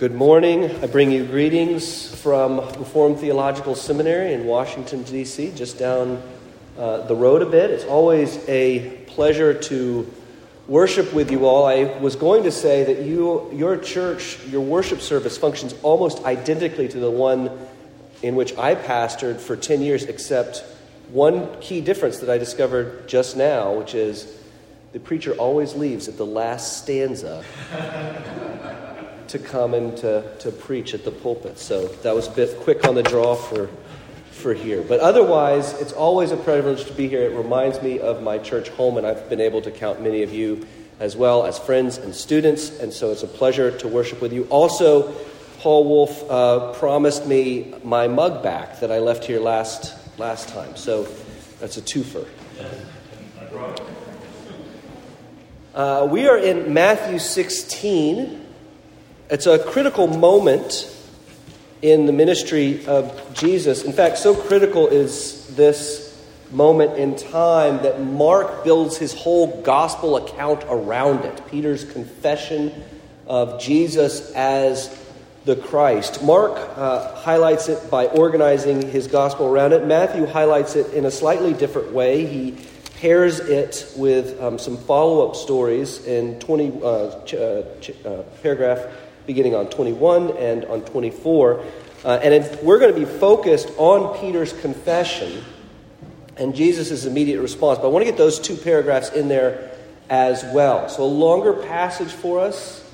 Good morning. I bring you greetings from Reformed Theological Seminary in Washington, D.C., just down uh, the road a bit. It's always a pleasure to worship with you all. I was going to say that you, your church, your worship service functions almost identically to the one in which I pastored for 10 years, except one key difference that I discovered just now, which is the preacher always leaves at the last stanza to come and to, to preach at the pulpit. So that was a bit quick on the draw for, for here. But otherwise, it's always a privilege to be here. It reminds me of my church home, and I've been able to count many of you as well as friends and students, and so it's a pleasure to worship with you. Also, Paul Wolf uh, promised me my mug back that I left here last, last time, so that's a twofer. Uh, we are in Matthew 16. It's a critical moment in the ministry of Jesus. In fact, so critical is this moment in time that Mark builds his whole gospel account around it. Peter's confession of Jesus as the Christ. Mark uh, highlights it by organizing his gospel around it. Matthew highlights it in a slightly different way. He pairs it with um, some follow up stories in 20 uh, ch- uh, ch- uh, paragraph beginning on 21 and on 24. Uh, and we're going to be focused on Peter's confession and Jesus' immediate response. But I want to get those two paragraphs in there as well. So, a longer passage for us,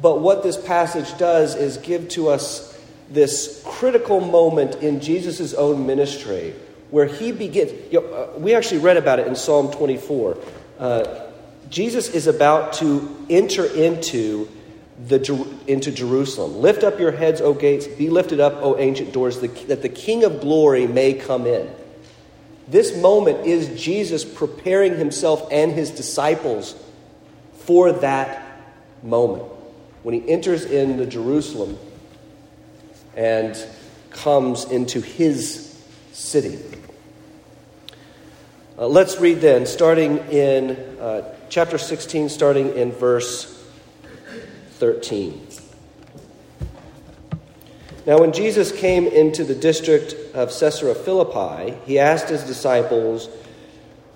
but what this passage does is give to us this critical moment in Jesus' own ministry where he begins. You know, uh, we actually read about it in Psalm 24. Uh, Jesus is about to enter into the, into Jerusalem. Lift up your heads, O gates, be lifted up, O ancient doors, that the King of glory may come in. This moment is Jesus preparing himself and his disciples for that moment when he enters into Jerusalem and comes into his city. Uh, let's read then, starting in uh, chapter 16, starting in verse 13. Now, when Jesus came into the district of Caesarea Philippi, he asked his disciples,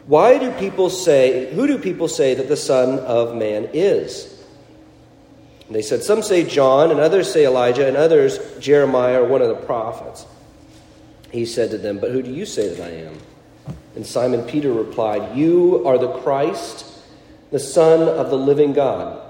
Why do people say, who do people say that the Son of Man is? And they said, Some say John, and others say Elijah, and others Jeremiah or one of the prophets. He said to them, But who do you say that I am? And Simon Peter replied, You are the Christ, the Son of the living God.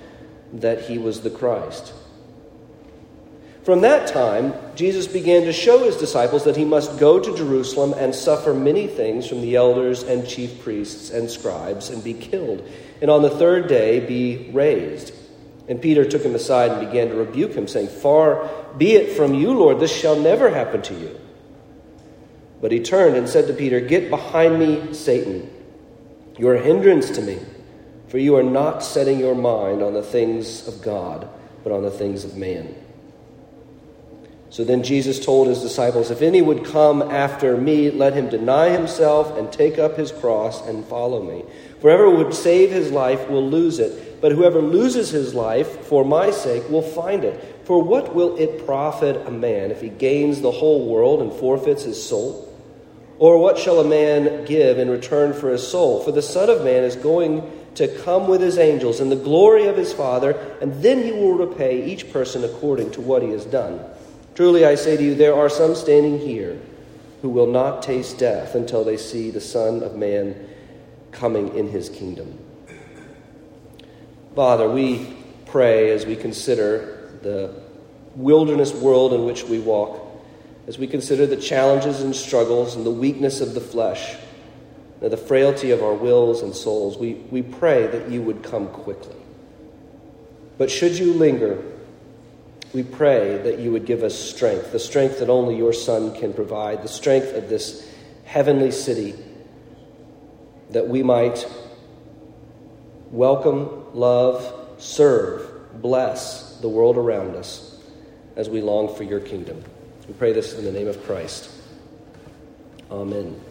that he was the Christ. From that time, Jesus began to show his disciples that he must go to Jerusalem and suffer many things from the elders and chief priests and scribes and be killed, and on the third day be raised. And Peter took him aside and began to rebuke him, saying, Far be it from you, Lord, this shall never happen to you. But he turned and said to Peter, Get behind me, Satan. You are a hindrance to me for you are not setting your mind on the things of God, but on the things of man. So then Jesus told his disciples, If any would come after me, let him deny himself and take up his cross and follow me. For whoever would save his life will lose it, but whoever loses his life for my sake will find it. For what will it profit a man if he gains the whole world and forfeits his soul? Or what shall a man give in return for his soul? For the Son of Man is going to come with his angels in the glory of his Father, and then he will repay each person according to what he has done. Truly I say to you, there are some standing here who will not taste death until they see the Son of Man coming in his kingdom. Father, we pray as we consider the wilderness world in which we walk, as we consider the challenges and struggles and the weakness of the flesh the frailty of our wills and souls, we, we pray that you would come quickly. But should you linger, we pray that you would give us strength, the strength that only your Son can provide, the strength of this heavenly city, that we might welcome, love, serve, bless the world around us as we long for your kingdom. We pray this in the name of Christ. Amen.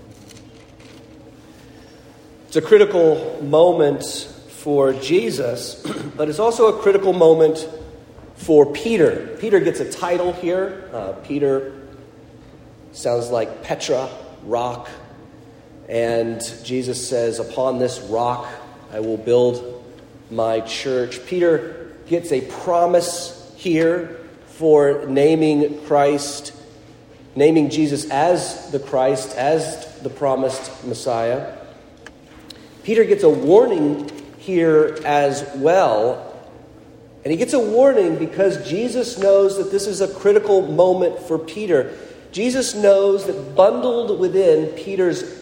It's a critical moment for Jesus, but it's also a critical moment for Peter. Peter gets a title here. Uh, Peter sounds like Petra, rock. And Jesus says, Upon this rock I will build my church. Peter gets a promise here for naming Christ, naming Jesus as the Christ, as the promised Messiah. Peter gets a warning here as well and he gets a warning because Jesus knows that this is a critical moment for Peter. Jesus knows that bundled within Peter's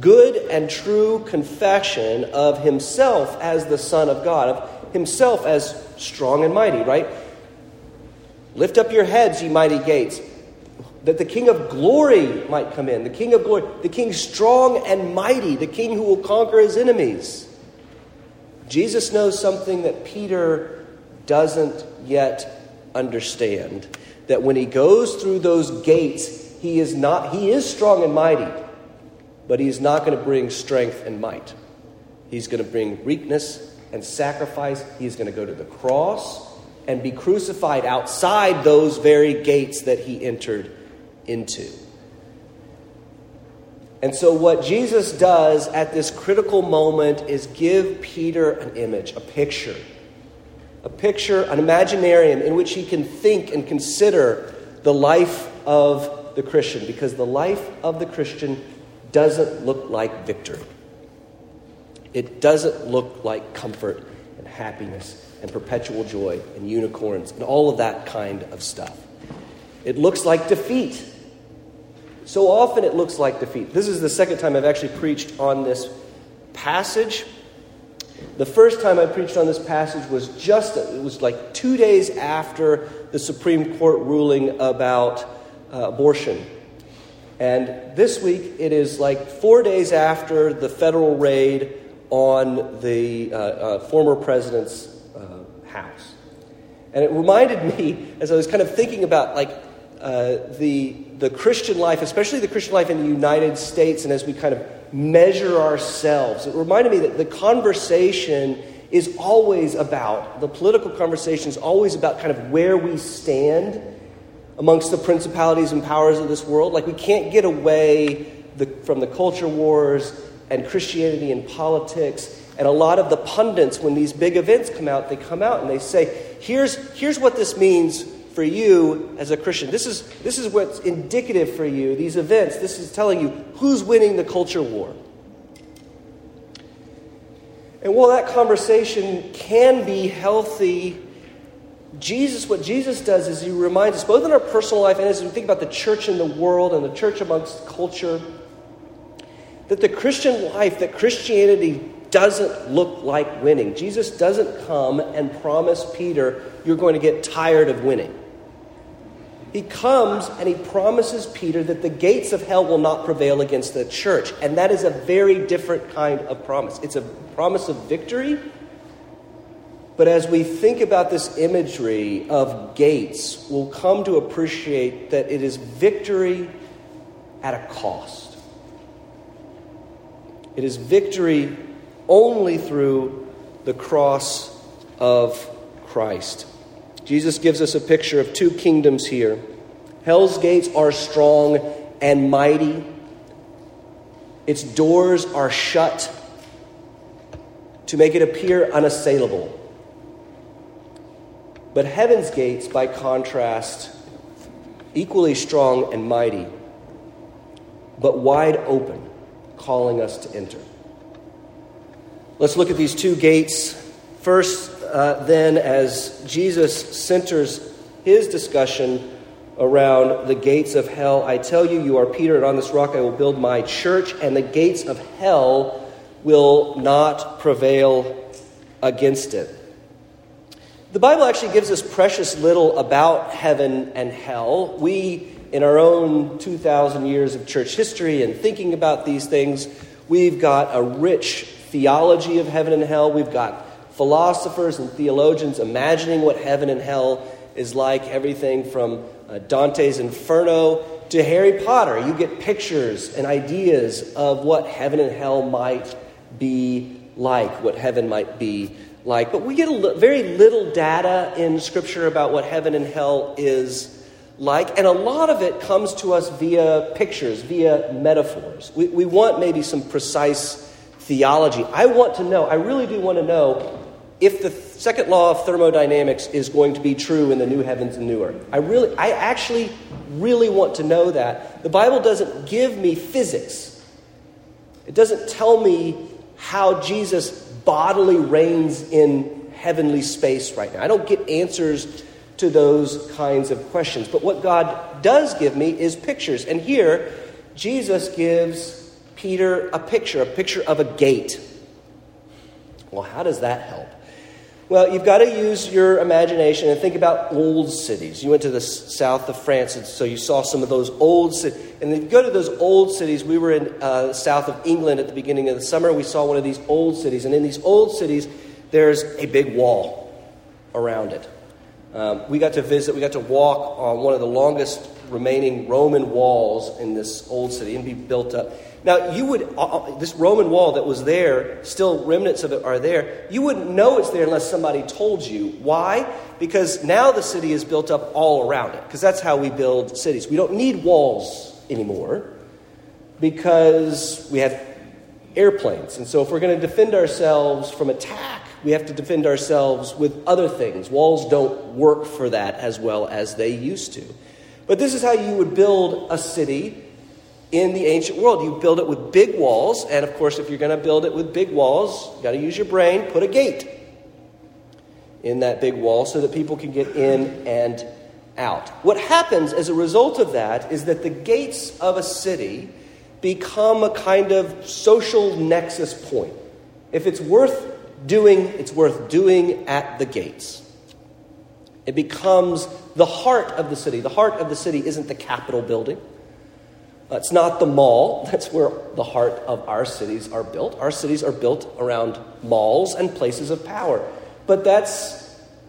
good and true confession of himself as the Son of God, of himself as strong and mighty, right? Lift up your heads, ye mighty gates, that the King of glory might come in. The King of glory, the King strong and mighty, the King who will conquer his enemies. Jesus knows something that Peter doesn't yet understand that when he goes through those gates, he is not he is strong and mighty, but he is not going to bring strength and might. He's going to bring weakness and sacrifice. He's going to go to the cross and be crucified outside those very gates that he entered into. And so, what Jesus does at this critical moment is give Peter an image, a picture a picture, an imaginarium in which he can think and consider the life of the Christian, because the life of the Christian doesn't look like victory. It doesn't look like comfort and happiness and perpetual joy and unicorns and all of that kind of stuff. It looks like defeat. So often it looks like defeat. This is the second time I've actually preached on this passage. The first time I preached on this passage was just, it was like two days after the Supreme Court ruling about uh, abortion. And this week it is like four days after the federal raid on the uh, uh, former president's uh, house. And it reminded me, as I was kind of thinking about like uh, the, the Christian life, especially the Christian life in the United States, and as we kind of measure ourselves. It reminded me that the conversation is always about, the political conversation is always about kind of where we stand amongst the principalities and powers of this world. Like we can't get away the, from the culture wars and Christianity and politics. And a lot of the pundits, when these big events come out, they come out and they say, here's, here's what this means for you as a Christian. This is, this is what's indicative for you, these events. This is telling you who's winning the culture war. And while that conversation can be healthy, Jesus, what Jesus does is he reminds us, both in our personal life and as we think about the church in the world and the church amongst culture, that the Christian life, that Christianity doesn't look like winning. Jesus doesn't come and promise Peter, you're going to get tired of winning. He comes and he promises Peter that the gates of hell will not prevail against the church. And that is a very different kind of promise. It's a promise of victory. But as we think about this imagery of gates, we'll come to appreciate that it is victory at a cost. It is victory only through the cross of Christ. Jesus gives us a picture of two kingdoms here. Hell's gates are strong and mighty, its doors are shut to make it appear unassailable. But heaven's gates, by contrast, equally strong and mighty, but wide open, calling us to enter. Let's look at these two gates. First, uh, then, as Jesus centers his discussion around the gates of hell, I tell you, you are Peter, and on this rock I will build my church, and the gates of hell will not prevail against it. The Bible actually gives us precious little about heaven and hell. We, in our own 2,000 years of church history and thinking about these things, we've got a rich theology of heaven and hell. We've got philosophers and theologians imagining what heaven and hell is like, everything from uh, Dante's Inferno to Harry Potter. You get pictures and ideas of what heaven and hell might be like, what heaven might be like. But we get very little data in Scripture about what heaven and hell is like, and a lot of it comes to us via pictures, via metaphors. We, we want maybe some precise theology. I want to know, I really do want to know if the second law of thermodynamics is going to be true in the new heavens and new earth. I really, I actually really want to know that. The Bible doesn't give me physics. It doesn't tell me how Jesus bodily reigns in heavenly space right now. I don't get answers to those kinds of questions. But what God does give me is pictures. And here, Jesus gives Peter a picture, a picture of a gate. Well, how does that help? Well, you've got to use your imagination and think about old cities. You went to the south of France, and so you saw some of those old cities. And then you go to those old cities. We were in uh, south of England at the beginning of the summer. We saw one of these old cities. And in these old cities, there's a big wall around it. Um, we got to visit, we got to walk on one of the longest remaining Roman walls in this old city and be built up. Now, you would, uh, uh, this Roman wall that was there, still remnants of it are there, you wouldn't know it's there unless somebody told you. Why? Because now the city is built up all around it, because that's how we build cities. We don't need walls anymore because we have airplanes. And so if we're going to defend ourselves from attack, we have to defend ourselves with other things. Walls don't work for that as well as they used to. But this is how you would build a city in the ancient world. You build it with big walls, and of course, if you're going to build it with big walls, you got to use your brain, put a gate in that big wall so that people can get in and out. What happens as a result of that is that the gates of a city become a kind of social nexus point. If it's worth doing, it's worth doing at the gates. It becomes the heart of the city. The heart of the city isn't the Capitol building. It's not the mall. That's where the heart of our cities are built. Our cities are built around malls and places of power. But that's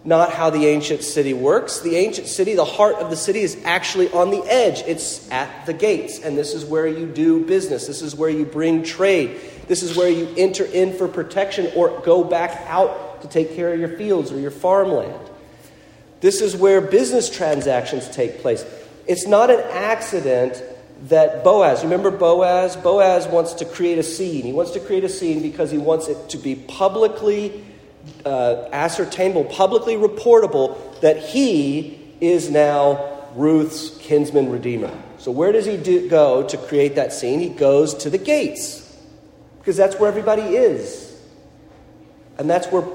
not how the ancient city works. The ancient city, the heart of the city, is actually on the edge. It's at the gates. And this is where you do business. This is where you bring trade. This is where you enter in for protection or go back out to take care of your fields or your farmland. This is where business transactions take place. It's not an accident that Boaz, remember Boaz? Boaz wants to create a scene. He wants to create a scene because he wants it to be publicly uh, ascertainable, publicly reportable that he is now Ruth's kinsman redeemer. So, where does he do, go to create that scene? He goes to the gates because that's where everybody is. And that's where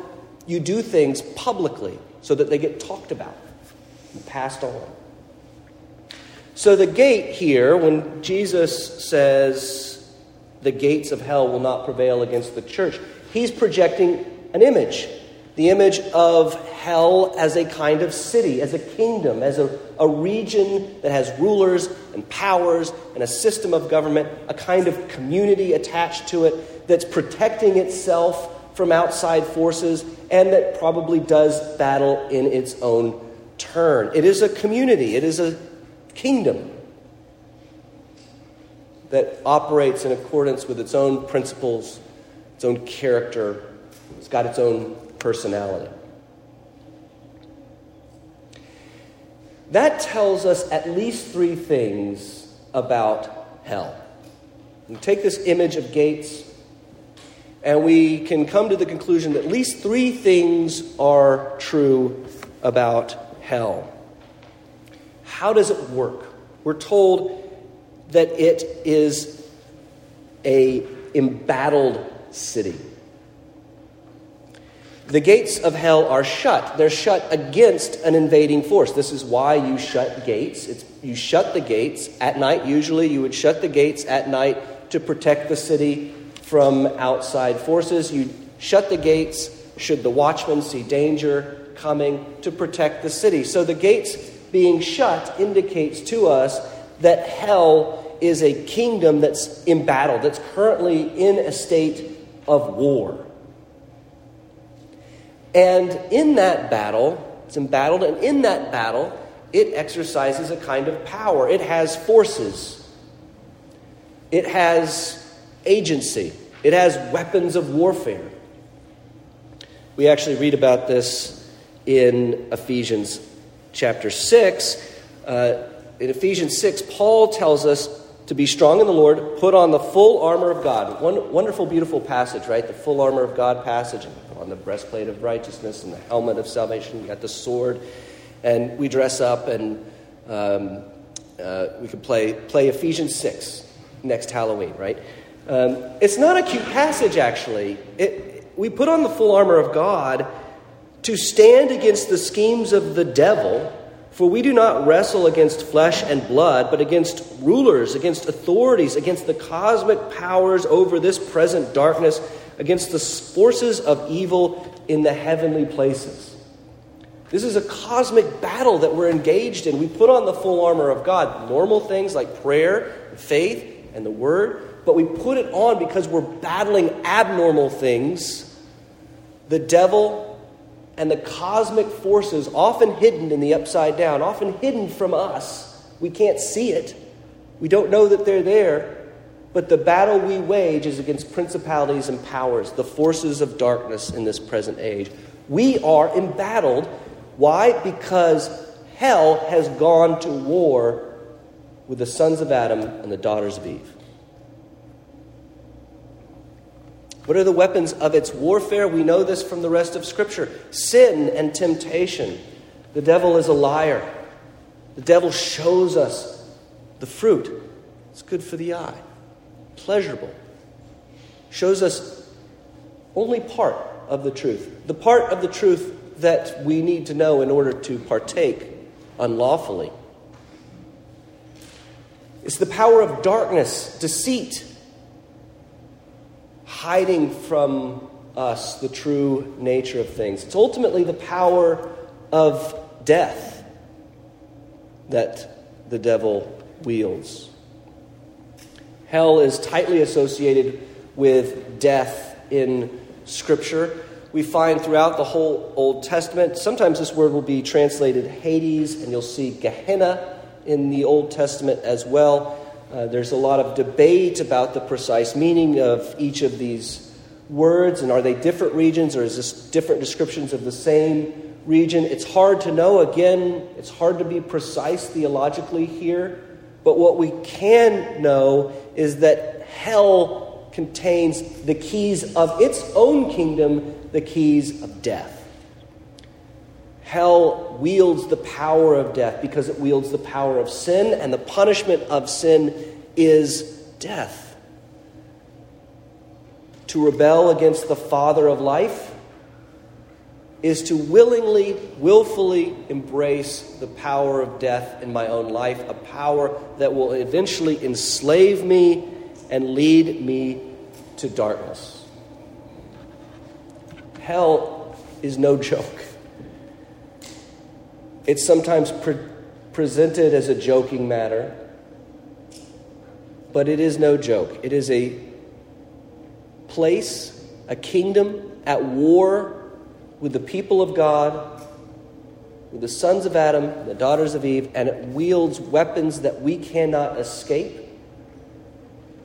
you do things publicly so that they get talked about and passed on. So, the gate here, when Jesus says the gates of hell will not prevail against the church, he's projecting an image the image of hell as a kind of city, as a kingdom, as a, a region that has rulers and powers and a system of government, a kind of community attached to it that's protecting itself from outside forces and that probably does battle in its own turn. It is a community, it is a kingdom that operates in accordance with its own principles, its own character, it's got its own personality. That tells us at least three things about hell. Take this image of gates, and we can come to the conclusion that at least three things are true about hell. How does it work? We're told that it is a embattled city. The gates of hell are shut. They're shut against an invading force. This is why you shut gates. It's, you shut the gates at night. Usually, you would shut the gates at night to protect the city from outside forces. You shut the gates should the watchman see danger coming to protect the city. So the gates being shut indicates to us that hell is a kingdom that's embattled, that's currently in a state of war. And in that battle, it's embattled, and in that battle, it exercises a kind of power. It has forces, it has agency, it has weapons of warfare. We actually read about this in Ephesians chapter 6. Uh, in Ephesians 6, Paul tells us to be strong in the Lord, put on the full armor of God. One wonderful, beautiful passage, right? The full armor of God passage. On the breastplate of righteousness and the helmet of salvation. You got the sword. And we dress up and um, uh, we could play, play Ephesians 6 next Halloween, right? Um, it's not a cute passage, actually. It, we put on the full armor of God to stand against the schemes of the devil for we do not wrestle against flesh and blood, but against rulers, against authorities, against the cosmic powers over this present darkness, against the forces of evil in the heavenly places. This is a cosmic battle that we're engaged in. We put on the full armor of God, normal things like prayer, faith, and the word, but we put it on because we're battling abnormal things the devil, and the cosmic forces, often hidden in the upside down, often hidden from us. We can't see it. We don't know that they're there. But the battle we wage is against principalities and powers, the forces of darkness in this present age. We are embattled. Why? Because hell has gone to war with the sons of Adam and the daughters of Eve. What are the weapons of its warfare? We know this from the rest of Scripture sin and temptation. The devil is a liar. The devil shows us the fruit. It's good for the eye, pleasurable. Shows us only part of the truth, the part of the truth that we need to know in order to partake unlawfully. It's the power of darkness, deceit, hiding from us the true nature of things. It's ultimately the power of death that the devil wields. Hell is tightly associated with death in Scripture. We find throughout the whole Old Testament, sometimes this word will be translated Hades, and you'll see Gehenna in the Old Testament as well. Uh, there's a lot of debate about the precise meaning of each of these words, and are they different regions, or is this different descriptions of the same region? It's hard to know. Again, it's hard to be precise theologically here. But what we can know is that hell contains the keys of its own kingdom, the keys of death. Hell wields the power of death because it wields the power of sin, and the punishment of sin is death. To rebel against the Father of life is to willingly, willfully embrace the power of death in my own life, a power that will eventually enslave me and lead me to darkness. Hell is no joke. It's sometimes pre- presented as a joking matter, but it is no joke. It is a place, a kingdom at war with the people of God, with the sons of Adam, the daughters of Eve, and it wields weapons that we cannot escape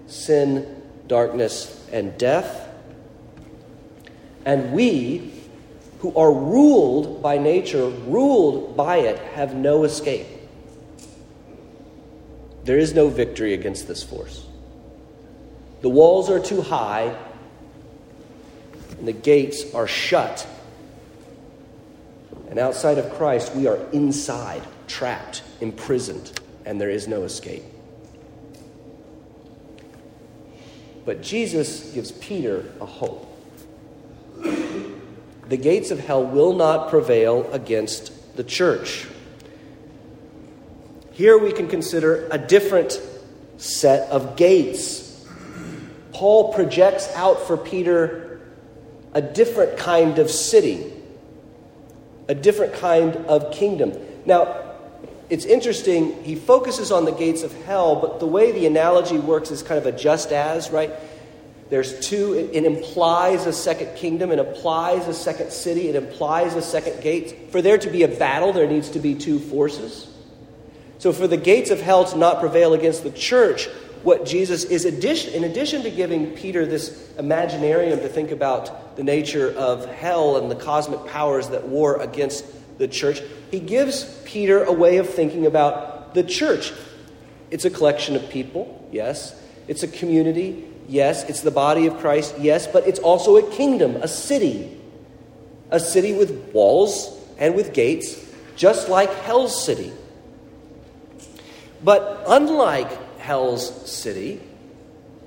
sin, darkness, and death. And we who are ruled by nature, ruled by it, have no escape. There is no victory against this force. The walls are too high, and the gates are shut. And outside of Christ, we are inside, trapped, imprisoned, and there is no escape. But Jesus gives Peter a hope the gates of hell will not prevail against the church. Here we can consider a different set of gates. Paul projects out for Peter a different kind of city. a different kind of kingdom. Now, it's interesting, he focuses on the gates of hell, but the way the analogy works is kind of a just as, right? There's two, it, it, implies a second kingdom, it implies a second city, it implies a second gate. For there to be a battle, there needs to be two forces. So, for the gates of hell to not prevail against the church, what Jesus is, addition, in addition to giving Peter this imaginarium to think about the nature of hell and the cosmic powers that war against the church, he gives Peter a way of thinking about the church. It's a collection of people, yes. It's a community, yes. It's the body of Christ, yes. But it's also a kingdom, a city. A city with walls and with gates, just like Hell's city. But unlike Hell's city,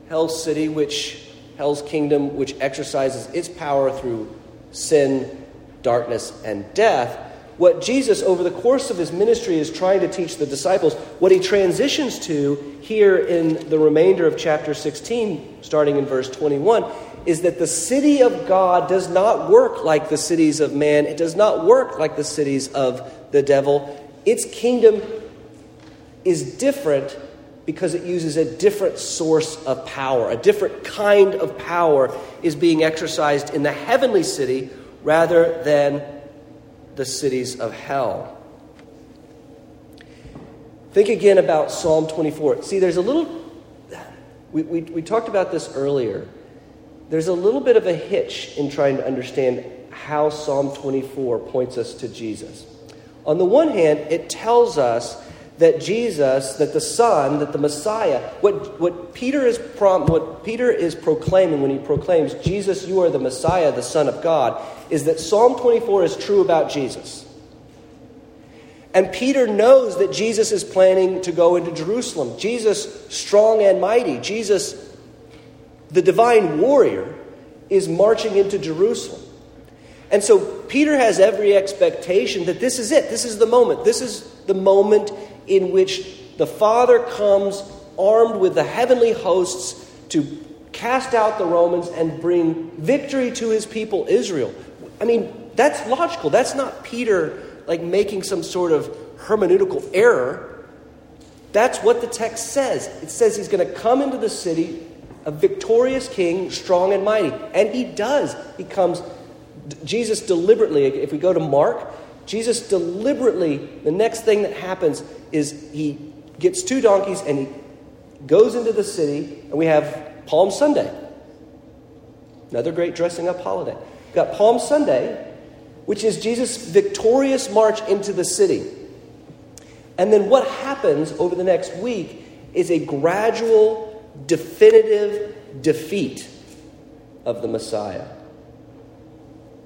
Hell's city, which Hell's kingdom, which exercises its power through sin, darkness, and death, what Jesus, over the course of his ministry, is trying to teach the disciples, what he transitions to here in the remainder of chapter 16, starting in verse 21, is that the city of God does not work like the cities of man. It does not work like the cities of the devil. Its kingdom is different because it uses a different source of power. A different kind of power is being exercised in the heavenly city rather than the cities of hell. Think again about Psalm 24. See, there's a little, we, we, we talked about this earlier. There's a little bit of a hitch in trying to understand how Psalm 24 points us to Jesus. On the one hand, it tells us that Jesus, that the Son, that the Messiah, what, what, Peter is prom, what Peter is proclaiming when he proclaims, Jesus, you are the Messiah, the Son of God, is that Psalm 24 is true about Jesus. And Peter knows that Jesus is planning to go into Jerusalem. Jesus, strong and mighty, Jesus, the divine warrior, is marching into Jerusalem. And so Peter has every expectation that this is it. This is the moment. This is the moment in which the Father comes armed with the heavenly hosts to cast out the Romans and bring victory to his people Israel. I mean, that's logical. That's not Peter like making some sort of hermeneutical error. That's what the text says. It says he's going to come into the city a victorious king, strong and mighty. And he does. He comes Jesus deliberately, if we go to Mark, Jesus deliberately, the next thing that happens is he gets two donkeys and he goes into the city, and we have Palm Sunday. Another great dressing up holiday. We've got Palm Sunday, which is Jesus' victorious march into the city. And then what happens over the next week is a gradual, definitive defeat of the Messiah.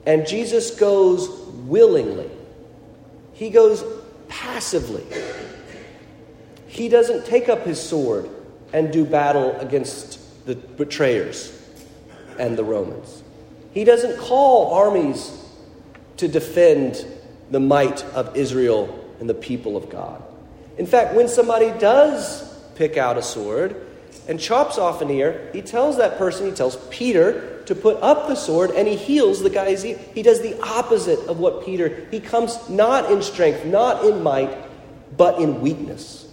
And Jesus goes willingly he goes passively. He doesn't take up his sword and do battle against the betrayers and the Romans. He doesn't call armies to defend the might of Israel and the people of God. In fact, when somebody does pick out a sword and chops off an ear, he tells that person, he tells Peter, to put up the sword and he heals the guy's ear. He does the opposite of what Peter, he comes not in strength, not in might, but in weakness.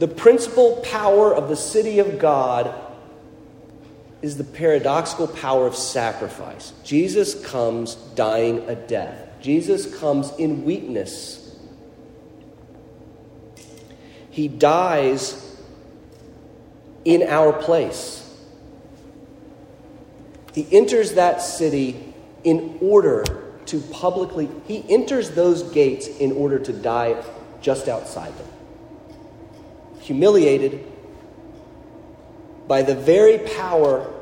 The principal power of the city of God is the paradoxical power of sacrifice. Jesus comes dying a death. Jesus comes in weakness. He dies in our place. He enters that city in order to publicly, he enters those gates in order to die just outside them. Humiliated by the very power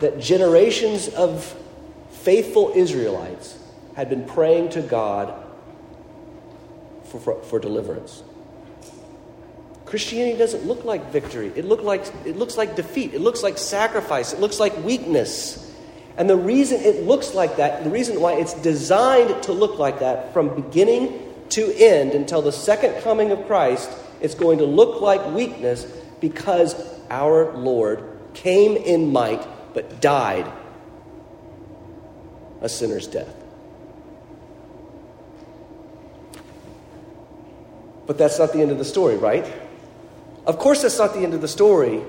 that generations of faithful Israelites had been praying to God for, for, for deliverance. Christianity doesn't look like victory. It, look like, it looks like defeat. It looks like sacrifice. It looks like weakness. And the reason it looks like that, the reason why it's designed to look like that from beginning to end until the second coming of Christ, it's going to look like weakness because our Lord came in might but died a sinner's death. But that's not the end of the story, right? Of course, that's not the end of the story.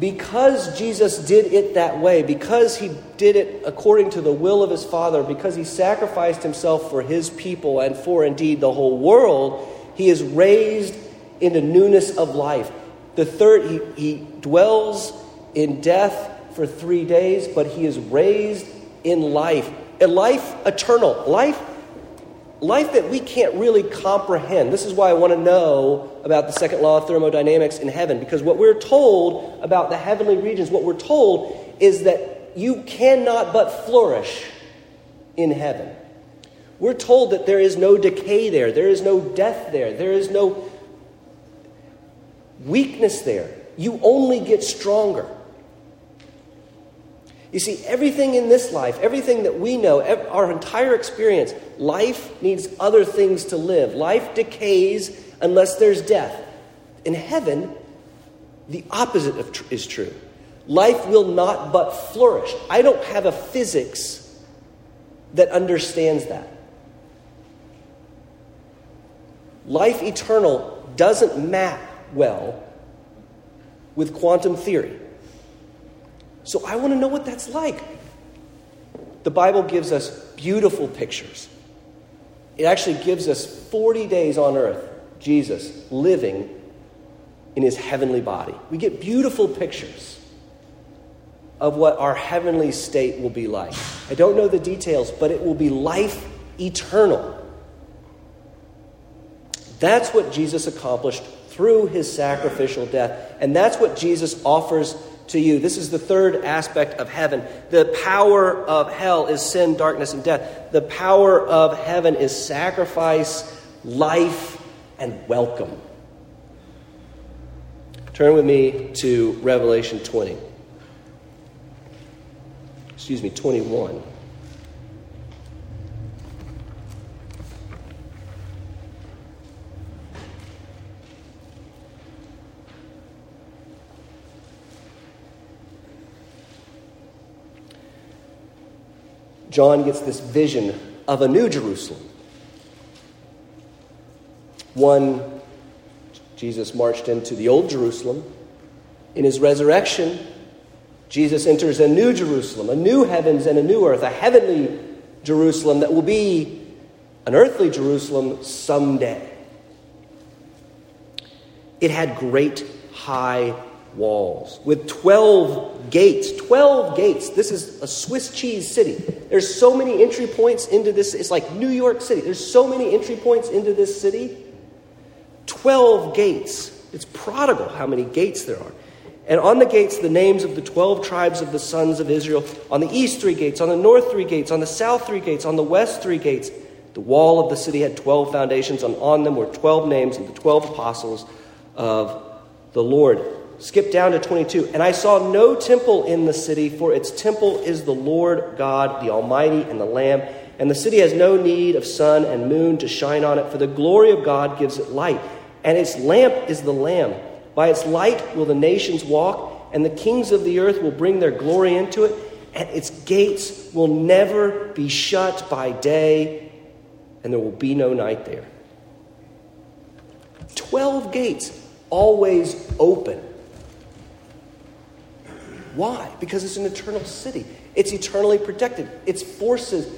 Because Jesus did it that way, because he did it according to the will of his Father, because he sacrificed himself for his people and for indeed the whole world, he is raised into newness of life. The third, he, he dwells in death for three days, but he is raised in life, a life eternal, life life that we can't really comprehend. This is why I want to know about the second law of thermodynamics in heaven, because what we're told about the heavenly regions, what we're told is that you cannot but flourish in heaven. We're told that there is no decay there, there is no death there, there is no weakness there. You only get stronger. You see, everything in this life, everything that we know, our entire experience, life needs other things to live. Life decays unless there's death. In heaven, the opposite is true. Life will not but flourish. I don't have a physics that understands that. Life eternal doesn't map well with quantum theory. So I want to know what that's like. The Bible gives us beautiful pictures. It actually gives us 40 days on earth, Jesus living in his heavenly body. We get beautiful pictures of what our heavenly state will be like. I don't know the details, but it will be life eternal. That's what Jesus accomplished through his sacrificial death. And that's what Jesus offers to you. This is the third aspect of heaven. The power of hell is sin, darkness, and death. The power of heaven is sacrifice, life, and welcome. Turn with me to Revelation 20. Excuse me, 21. John gets this vision of a new Jerusalem. One, Jesus marched into the old Jerusalem. In his resurrection, Jesus enters a new Jerusalem, a new heavens and a new earth, a heavenly Jerusalem that will be an earthly Jerusalem someday. It had great high walls with 12 gates. 12 gates. This is a Swiss cheese city. There's so many entry points into this. It's like New York City. There's so many entry points into this city. 12 gates. It's prodigal how many gates there are. And on the gates, the names of the 12 tribes of the sons of Israel. On the east, three gates. On the north, three gates. On the south, three gates. On the west, three gates. The wall of the city had 12 foundations, and on them were 12 names of the 12 apostles of the Lord. Skip down to 22. And I saw no temple in the city, for its temple is the Lord God, the Almighty, and the Lamb. And the city has no need of sun and moon to shine on it, for the glory of God gives it light. And its lamp is the Lamb. By its light will the nations walk, and the kings of the earth will bring their glory into it, and its gates will never be shut by day, and there will be no night there. Twelve gates, always open. Why? Because it's an eternal city. It's eternally protected. Its forces,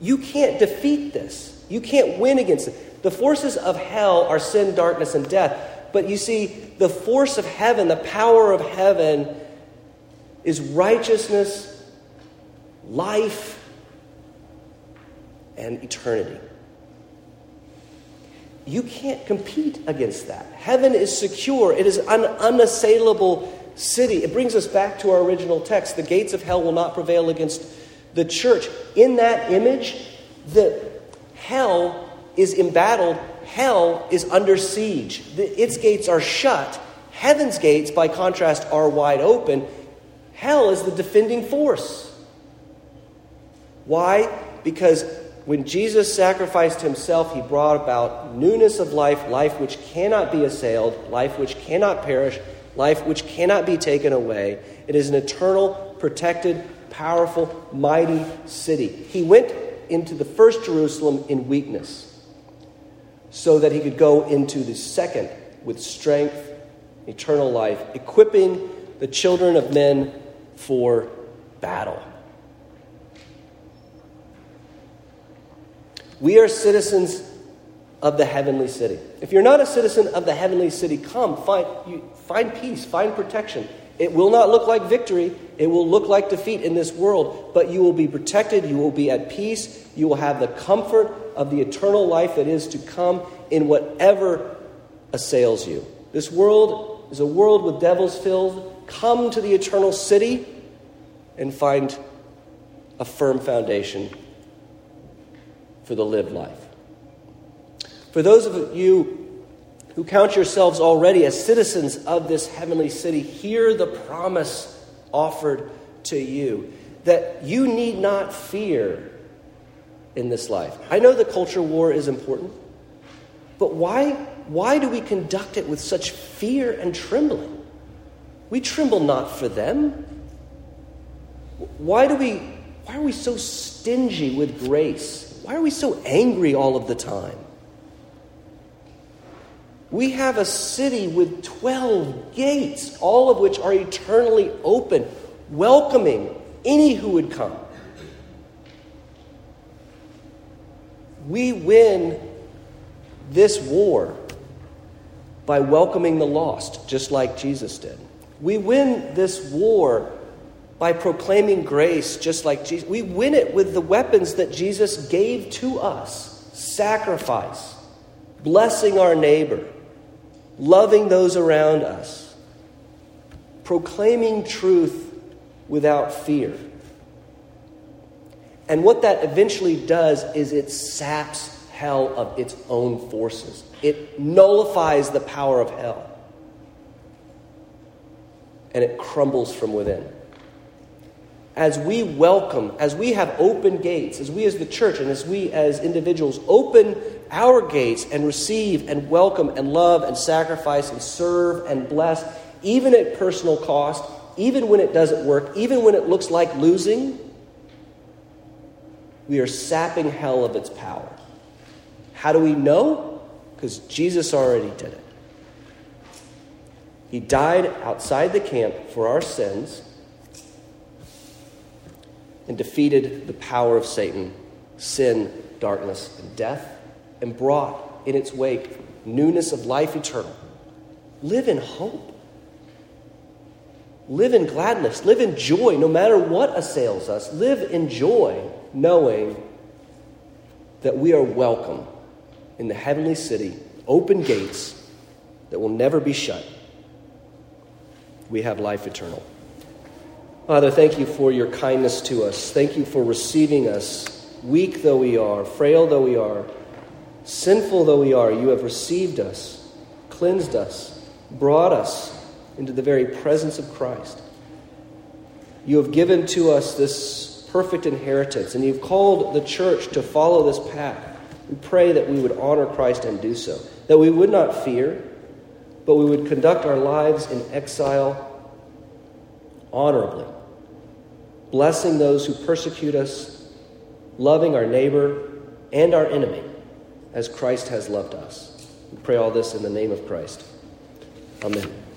you can't defeat this. You can't win against it. The forces of hell are sin, darkness, and death. But you see, the force of heaven, the power of heaven, is righteousness, life, and eternity. You can't compete against that. Heaven is secure, it is an unassailable city. It brings us back to our original text. The gates of hell will not prevail against the church. In that image, the hell is embattled, hell is under siege. The, its gates are shut. Heaven's gates, by contrast, are wide open. Hell is the defending force. Why? Because when Jesus sacrificed himself, he brought about newness of life, life which cannot be assailed, life which cannot perish, life which cannot be taken away. It is an eternal, protected powerful, mighty city. He went into the first Jerusalem in weakness so that he could go into the second with strength, eternal life, equipping the children of men for battle. We are citizens of the heavenly city. If you're not a citizen of the heavenly city, come, find, you, find peace, find protection. It will not look like victory, it will look like defeat in this world, but you will be protected, you will be at peace, you will have the comfort of the eternal life that is to come in whatever assails you. This world is a world with devils filled. Come to the eternal city and find a firm foundation for the lived life. For those of you who count yourselves already as citizens of this heavenly city, hear the promise offered to you that you need not fear in this life. I know the culture war is important, but why, why do we conduct it with such fear and trembling? We tremble not for them. Why do we why are we so stingy with grace? Why are we so angry all of the time? We have a city with 12 gates, all of which are eternally open, welcoming any who would come. We win this war by welcoming the lost, just like Jesus did. We win this war by proclaiming grace, just like Jesus. We win it with the weapons that Jesus gave to us sacrifice, blessing our neighbor loving those around us, proclaiming truth without fear. And what that eventually does is it saps hell of its own forces, it nullifies the power of hell, and it crumbles from within as we welcome, as we have open gates, as we as the church and as we as individuals open our gates and receive and welcome and love and sacrifice and serve and bless, even at personal cost, even when it doesn't work, even when it looks like losing, we are sapping hell of its power. How do we know? Because Jesus already did it. He died outside the camp for our sins and defeated the power of Satan, sin, darkness, and death, and brought in its wake newness of life eternal. Live in hope. Live in gladness. Live in joy no matter what assails us. Live in joy knowing that we are welcome in the heavenly city, open gates that will never be shut. We have life eternal. Father, thank you for your kindness to us. Thank you for receiving us, weak though we are, frail though we are, sinful though we are. You have received us, cleansed us, brought us into the very presence of Christ. You have given to us this perfect inheritance, and you've called the church to follow this path. We pray that we would honor Christ and do so, that we would not fear, but we would conduct our lives in exile honorably blessing those who persecute us, loving our neighbor and our enemy as Christ has loved us. We pray all this in the name of Christ. Amen.